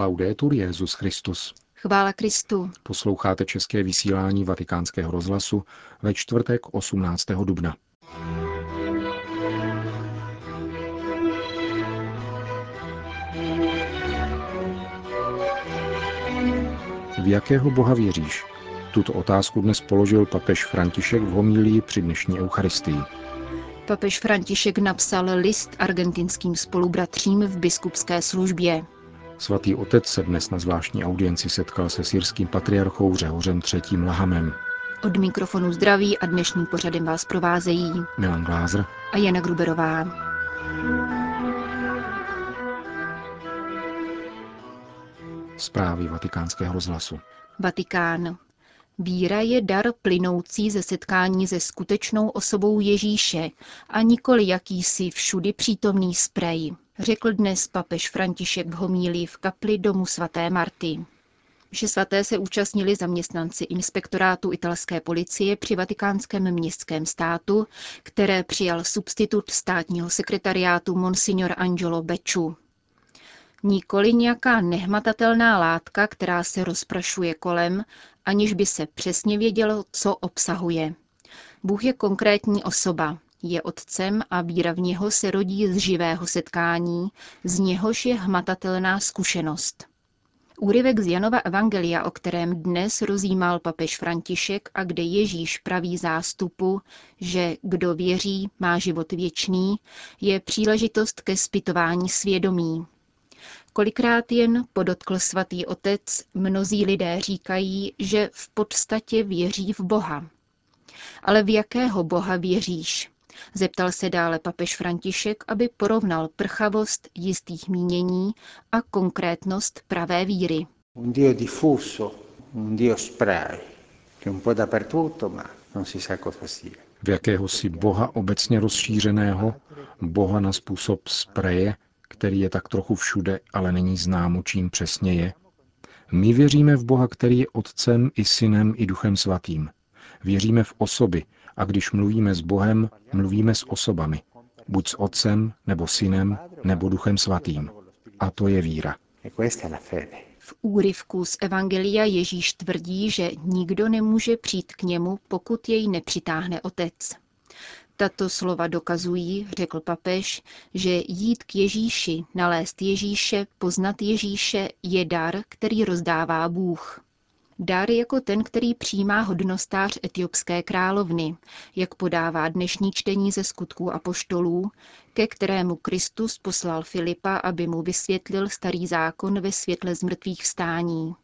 Laudetur Jezus Christus. Chvála Kristu. Posloucháte české vysílání Vatikánského rozhlasu ve čtvrtek 18. dubna. V jakého Boha věříš? Tuto otázku dnes položil papež František v homílii při dnešní Eucharistii. Papež František napsal list argentinským spolubratřím v biskupské službě. Svatý otec se dnes na zvláštní audienci setkal se syrským patriarchou Řehořem III. Lahamem. Od mikrofonu zdraví a dnešním pořadem vás provázejí Milan Glázer a Jana Gruberová. Zprávy vatikánského rozhlasu. Vatikán. Víra je dar plynoucí ze setkání se skutečnou osobou Ježíše a nikoli jakýsi všudy přítomný sprej, řekl dnes papež František v homílii v kapli domu svaté Marty. Vše svaté se účastnili zaměstnanci inspektorátu italské policie při vatikánském městském státu, které přijal substitut státního sekretariátu Monsignor Angelo Beču. Nikoli nějaká nehmatatelná látka, která se rozprašuje kolem, aniž by se přesně vědělo, co obsahuje. Bůh je konkrétní osoba, je otcem a víra v něho se rodí z živého setkání, z něhož je hmatatelná zkušenost. Úryvek z Janova Evangelia, o kterém dnes rozjímal papež František a kde Ježíš praví zástupu, že kdo věří, má život věčný, je příležitost ke zpytování svědomí. Kolikrát jen, podotkl svatý otec, mnozí lidé říkají, že v podstatě věří v Boha. Ale v jakého Boha věříš? Zeptal se dále papež František, aby porovnal prchavost jistých mínění a konkrétnost pravé víry. Un Dio diffuso, un Dio spray, che un po' dappertutto, ma non si sa cosa sia. V jakéhosi Boha obecně rozšířeného, Boha na způsob spreje, který je tak trochu všude, ale není známo, čím přesně je. My věříme v Boha, který je Otcem i Synem i Duchem Svatým. Věříme v osoby a když mluvíme s Bohem, mluvíme s osobami. Buď s Otcem, nebo Synem, nebo Duchem Svatým. A to je víra. V úryvku z Evangelia Ježíš tvrdí, že nikdo nemůže přijít k němu, pokud jej nepřitáhne Otec. Tato slova dokazují, řekl papež, že jít k Ježíši, nalézt Ježíše, poznat Ježíše je dar, který rozdává Bůh. Dar jako ten, který přijímá hodnostář etiopské královny, jak podává dnešní čtení ze skutků apoštolů, ke kterému Kristus poslal Filipa, aby mu vysvětlil starý zákon ve světle zmrtvých vstání.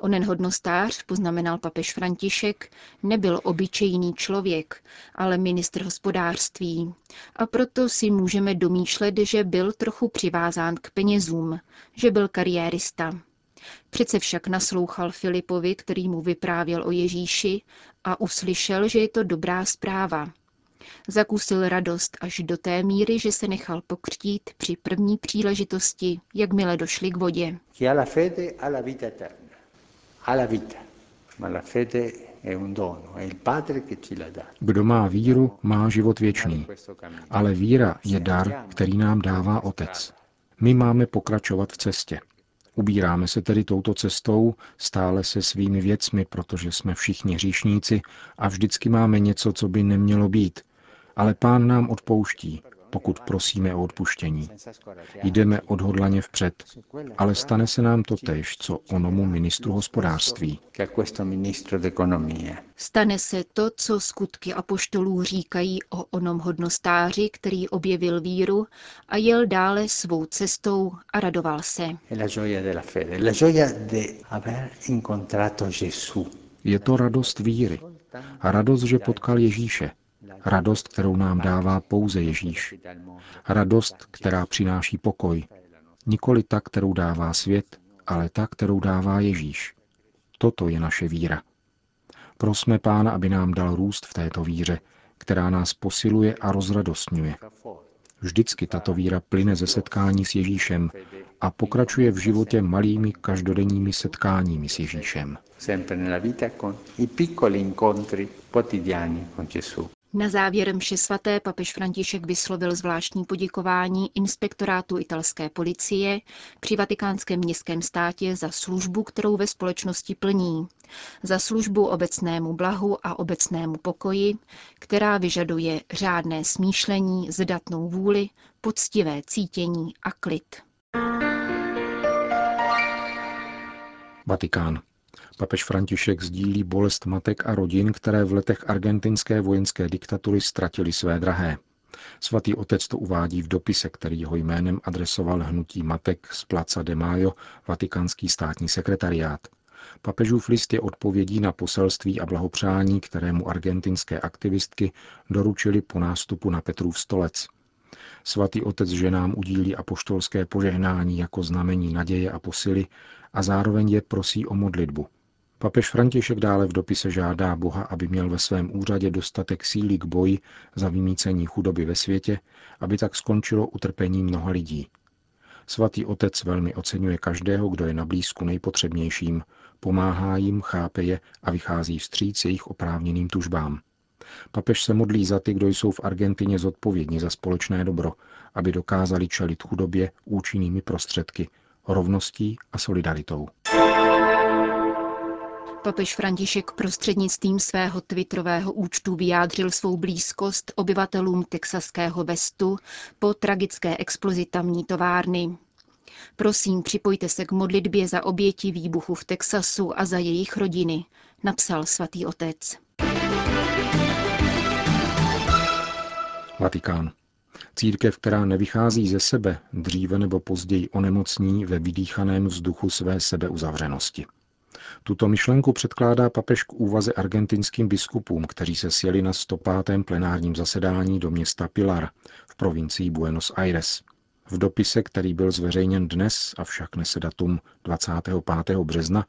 Onen hodnostář, poznamenal papež František, nebyl obyčejný člověk, ale ministr hospodářství. A proto si můžeme domýšlet, že byl trochu přivázán k penězům, že byl kariérista. Přece však naslouchal Filipovi, který mu vyprávěl o Ježíši a uslyšel, že je to dobrá zpráva. Zakusil radost až do té míry, že se nechal pokřtít při první příležitosti, jakmile došli k vodě. Chi ha la fede ha la vita eterna. Ha la vita, ma la fede è un dono, è il Padre che ce la dà. Kdo má víru, má život věčný. Ale víra je dar, který nám dává Otec. My máme pokračovat v cestě. Ubíráme se tedy touto cestou, stále se svými věcmi, protože jsme všichni hříšníci a vždycky máme něco, co by nemělo být. Ale pán nám odpouští, pokud prosíme o odpuštění. Jdeme odhodlaně vpřed, ale stane se nám to tež, co onomu ministru hospodářství. Stane se to, co skutky apoštolů říkají o onom hodnostáři, který objevil víru a jel dále svou cestou a radoval se. Je to radost víry. A radost, že potkal Ježíše. Radost, kterou nám dává pouze Ježíš. Radost, která přináší pokoj. Nikoli ta, kterou dává svět, ale ta, kterou dává Ježíš. Toto je naše víra. Prosme Pána, aby nám dal růst v této víře, která nás posiluje a rozradostňuje. Vždycky tato víra plyne ze setkání s Ježíšem a pokračuje v životě malými každodenními setkáními s Ježíšem. Na závěr mše svaté papež František vyslovil zvláštní poděkování inspektorátu italské policie při vatikánském městském státě za službu, kterou ve společnosti plní. Za službu obecnému blahu a obecnému pokoji, která vyžaduje řádné smýšlení, zdatnou vůli, poctivé cítění a klid. Vatikán. Papež František sdílí bolest matek a rodin, které v letech argentinské vojenské diktatury ztratili své drahé. Svatý otec to uvádí v dopise, který jeho jménem adresoval hnutí matek z Placa de Mayo, vatikánský státní sekretariát. Papežův list je odpovědí na poselství a blahopřání, kterému argentinské aktivistky doručili po nástupu na Petrův stolec. Svatý otec ženám udílí apoštolské požehnání jako znamení naděje a posily a zároveň je prosí o modlitbu. Papež František dále v dopise žádá Boha, aby měl ve svém úřadě dostatek síly k boji za vymícení chudoby ve světě, aby tak skončilo utrpení mnoha lidí. Svatý otec velmi oceňuje každého, kdo je na blízku nejpotřebnějším, pomáhá jim, chápe je a vychází vstříc jejich oprávněným tužbám. Papež se modlí za ty, kdo jsou v Argentině zodpovědní za společné dobro, aby dokázali čelit chudobě účinnými prostředky, rovností a solidaritou. Papež František prostřednictvím svého twitterového účtu vyjádřil svou blízkost obyvatelům texaského Vestu po tragické explozi tamní továrny. Prosím, připojte se k modlitbě za oběti výbuchu v Texasu a za jejich rodiny, napsal svatý otec. Vatikán. Církev, která nevychází ze sebe, dříve nebo později onemocní ve vydýchaném vzduchu své sebeuzavřenosti. Tuto myšlenku předkládá papež k úvaze argentinským biskupům, kteří se sjeli na 105. plenárním zasedání do města Pilar v provincii Buenos Aires. V dopise, který byl zveřejněn dnes, avšak nese datum 25. března,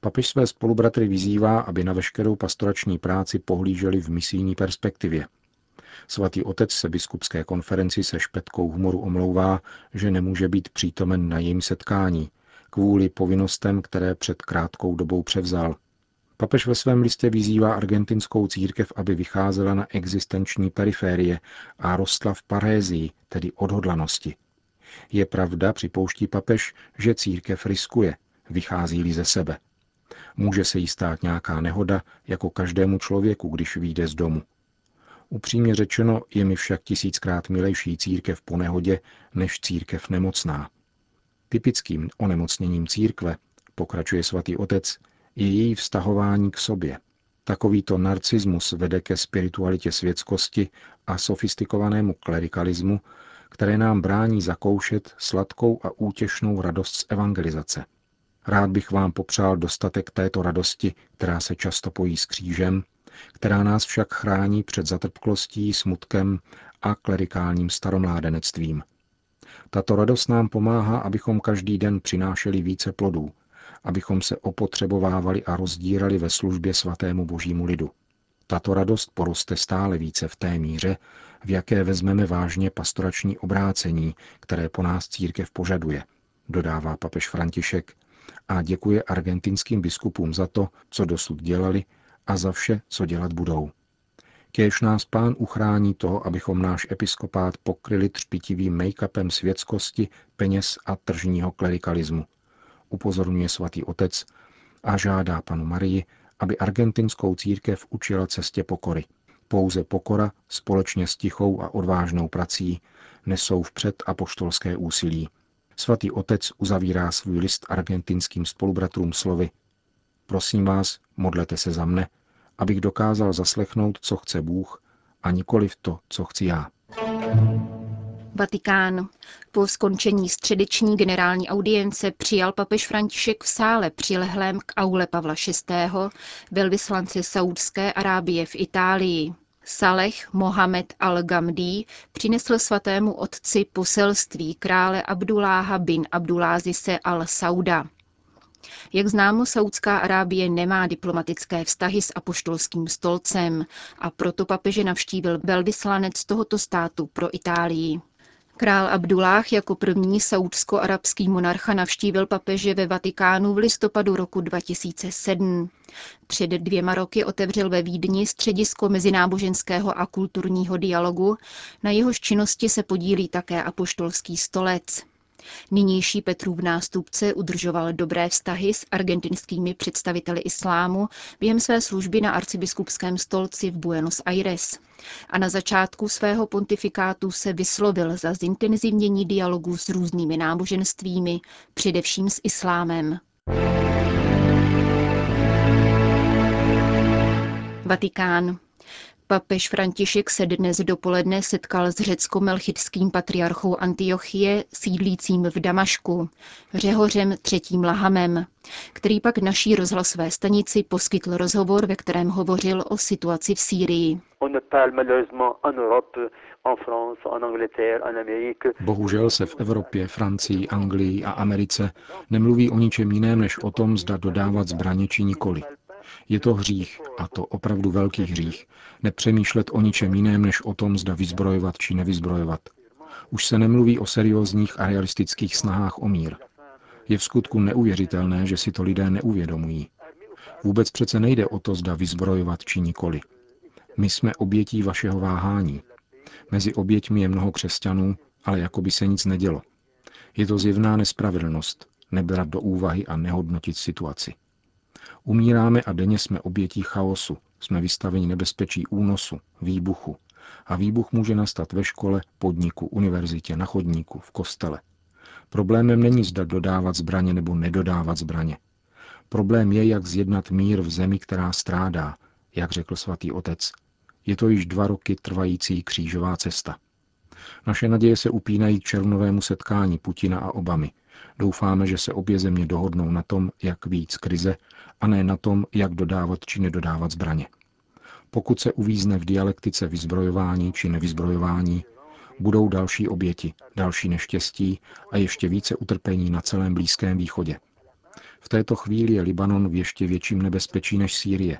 papež své spolubratry vyzývá, aby na veškerou pastorační práci pohlíželi v misijní perspektivě. Svatý otec se biskupské konferenci se špetkou humoru omlouvá, že nemůže být přítomen na jejím setkání, kvůli povinnostem, které před krátkou dobou převzal. Papež ve svém listě vyzývá argentinskou církev, aby vycházela na existenční periférie a rostla v parézii, tedy odhodlanosti. Je pravda, připouští papež, že církev riskuje, vychází-li ze sebe. Může se jí stát nějaká nehoda, jako každému člověku, když vyjde z domu. Upřímně řečeno, je mi však tisíckrát milejší církev po nehodě, než církev nemocná. Typickým onemocněním církve, pokračuje svatý otec, je její vztahování k sobě. Takovýto narcismus vede ke spiritualitě světskosti a sofistikovanému klerikalismu, které nám brání zakoušet sladkou a útěšnou radost z evangelizace. Rád bych vám popřál dostatek této radosti, která se často pojí s křížem, která nás však chrání před zatrpklostí, smutkem a klerikálním staromládenectvím. Tato radost nám pomáhá, abychom každý den přinášeli více plodů, abychom se opotřebovávali a rozdírali ve službě svatému božímu lidu. Tato radost poroste stále více v té míře, v jaké vezmeme vážně pastorační obrácení, které po nás církev požaduje, dodává papež František a děkuje argentinským biskupům za to, co dosud dělali a za vše, co dělat budou. Kéž nás pán uchrání toho, abychom náš episkopát pokryli třpitivým make-upem světskosti, peněz a tržního klerikalismu. Upozorňuje svatý otec a žádá panu Marii, aby argentinskou církev učila cestě pokory. Pouze pokora společně s tichou a odvážnou prací nesou vpřed apoštolské úsilí. Svatý otec uzavírá svůj list argentinským spolubratrům slovy Prosím vás, modlete se za mne, abych dokázal zaslechnout, co chce Bůh, a nikoli v to, co chci já. Vatikán. Po skončení středeční generální audience přijal papež František v sále přilehlém k aule Pavla VI. velvyslance Saudské Arábie v Itálii. Saleh Mohamed al-Gamdi přinesl svatému otci poselství krále Abduláha bin Abdulázise al-Sauda. Jak známo, Saudská Arábie nemá diplomatické vztahy s apoštolským stolcem a proto papeže navštívil velvyslanec tohoto státu pro Itálii. Král Abdullah jako první saudsko-arabský monarcha navštívil papeže ve Vatikánu v listopadu roku 2007. Před dvěma roky otevřel ve Vídni středisko mezináboženského a kulturního dialogu, na jehož činnosti se podílí také apoštolský stolec. Nynější Petrův nástupce udržoval dobré vztahy s argentinskými představiteli islámu během své služby na arcibiskupském stolci v Buenos Aires. A na začátku svého pontifikátu se vyslovil za zintenzivnění dialogu s různými náboženstvími, především s islámem. Vatikán. Papež František se dnes dopoledne setkal s řecko-melchickým patriarchou Antiochie, sídlícím v Damašku, Řehořem třetím Lahamem, který pak naší rozhlasové stanici poskytl rozhovor, ve kterém hovořil o situaci v Sýrii. Bohužel se v Evropě, Francii, Anglii a Americe nemluví o ničem jiném, než o tom, zda dodávat zbraně či nikoli. Je to hřích, a to opravdu velký hřích, nepřemýšlet o ničem jiném, než o tom, zda vyzbrojovat či nevyzbrojovat. Už se nemluví o seriózních a realistických snahách o mír. Je v skutku neuvěřitelné, že si to lidé neuvědomují. Vůbec přece nejde o to, zda vyzbrojovat či nikoli. My jsme obětí vašeho váhání. Mezi oběťmi je mnoho křesťanů, ale jako by se nic nedělo. Je to zjevná nespravedlnost, nebrat do úvahy a nehodnotit situaci. Umíráme a denně jsme obětí chaosu, jsme vystaveni nebezpečí únosu, výbuchu. A výbuch může nastat ve škole, podniku, univerzitě, na chodníku, v kostele. Problémem není zda dodávat zbraně nebo nedodávat zbraně. Problém je, jak zjednat mír v zemi, která strádá, jak řekl svatý otec. Je to již dva roky trvající křížová cesta. Naše naděje se upínají k červnovému setkání Putina a Obamy. Doufáme, že se obě země dohodnou na tom, jak víc krize a ne na tom, jak dodávat či nedodávat zbraně. Pokud se uvízne v dialektice vyzbrojování či nevyzbrojování, budou další oběti, další neštěstí a ještě více utrpení na celém Blízkém východě. V této chvíli je Libanon v ještě větším nebezpečí než Sýrie,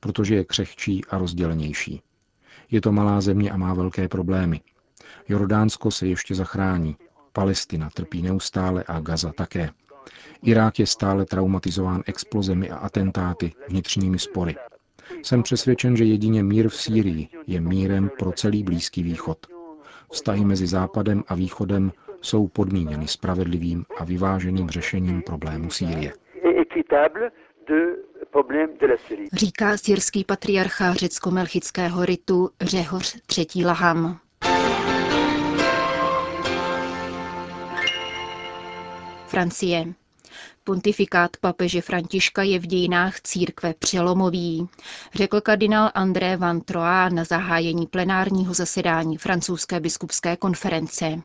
protože je křehčí a rozdělenější. Je to malá země a má velké problémy. Jordánsko se ještě zachrání, Palestina trpí neustále a Gaza také. Irák je stále traumatizován explozemi a atentáty, vnitřními spory. Jsem přesvědčen, že jedině mír v Sýrii je mírem pro celý Blízký východ. Vztahy mezi Západem a Východem jsou podmíněny spravedlivým a vyváženým řešením problému Sýrie. Říká syrský patriarcha řecko-melchického ritu Řehoř III. Laham. Francie. Pontifikát papeže Františka je v dějinách církve přelomový, řekl kardinál André Van Troa na zahájení plenárního zasedání francouzské biskupské konference.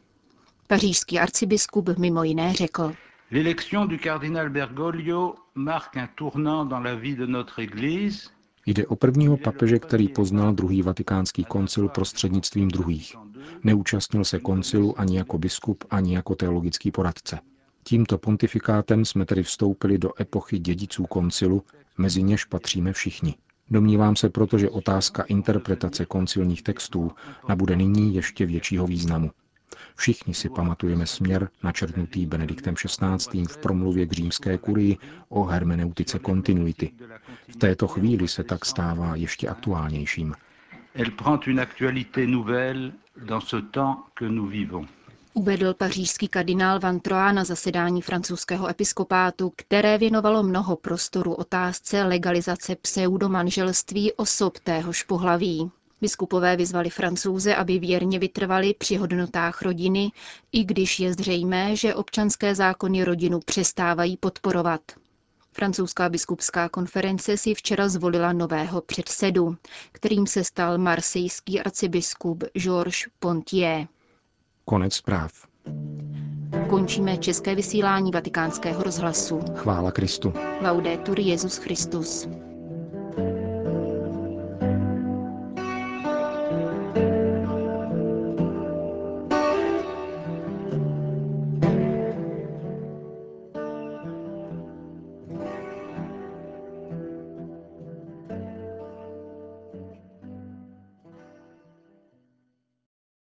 Pařížský arcibiskup mimo jiné řekl. L'élection du cardinal Bergoglio marque un tournant dans la vie de notre église Jde o prvního papeže, který poznal druhý vatikánský koncil prostřednictvím druhých. Neúčastnil se koncilu ani jako biskup, ani jako teologický poradce. Tímto pontifikátem jsme tedy vstoupili do epochy dědiců koncilu, mezi něž patříme všichni. Domnívám se proto, že otázka interpretace koncilních textů nabude nyní ještě většího významu. Všichni si pamatujeme směr načrtnutý Benediktem XVI. v promluvě k římské kurii o hermeneutice kontinuity. V této chvíli se tak stává ještě aktuálnějším. Elle prend une actualité nouvelle dans ce temps que nous vivons uvedl pařížský kardinál Van Troa na zasedání francouzského episkopátu, které věnovalo mnoho prostoru otázce legalizace pseudomanželství osob téhož pohlaví. Biskupové vyzvali francouze, aby věrně vytrvali při hodnotách rodiny, i když je zřejmé, že občanské zákony rodinu přestávají podporovat. Francouzská biskupská konference si včera zvolila nového předsedu, kterým se stal marsejský arcibiskup Georges Pontier. Konec zpráv. Končíme české vysílání vatikánského rozhlasu. Chvála Kristu. Laudetur Jezus Christus.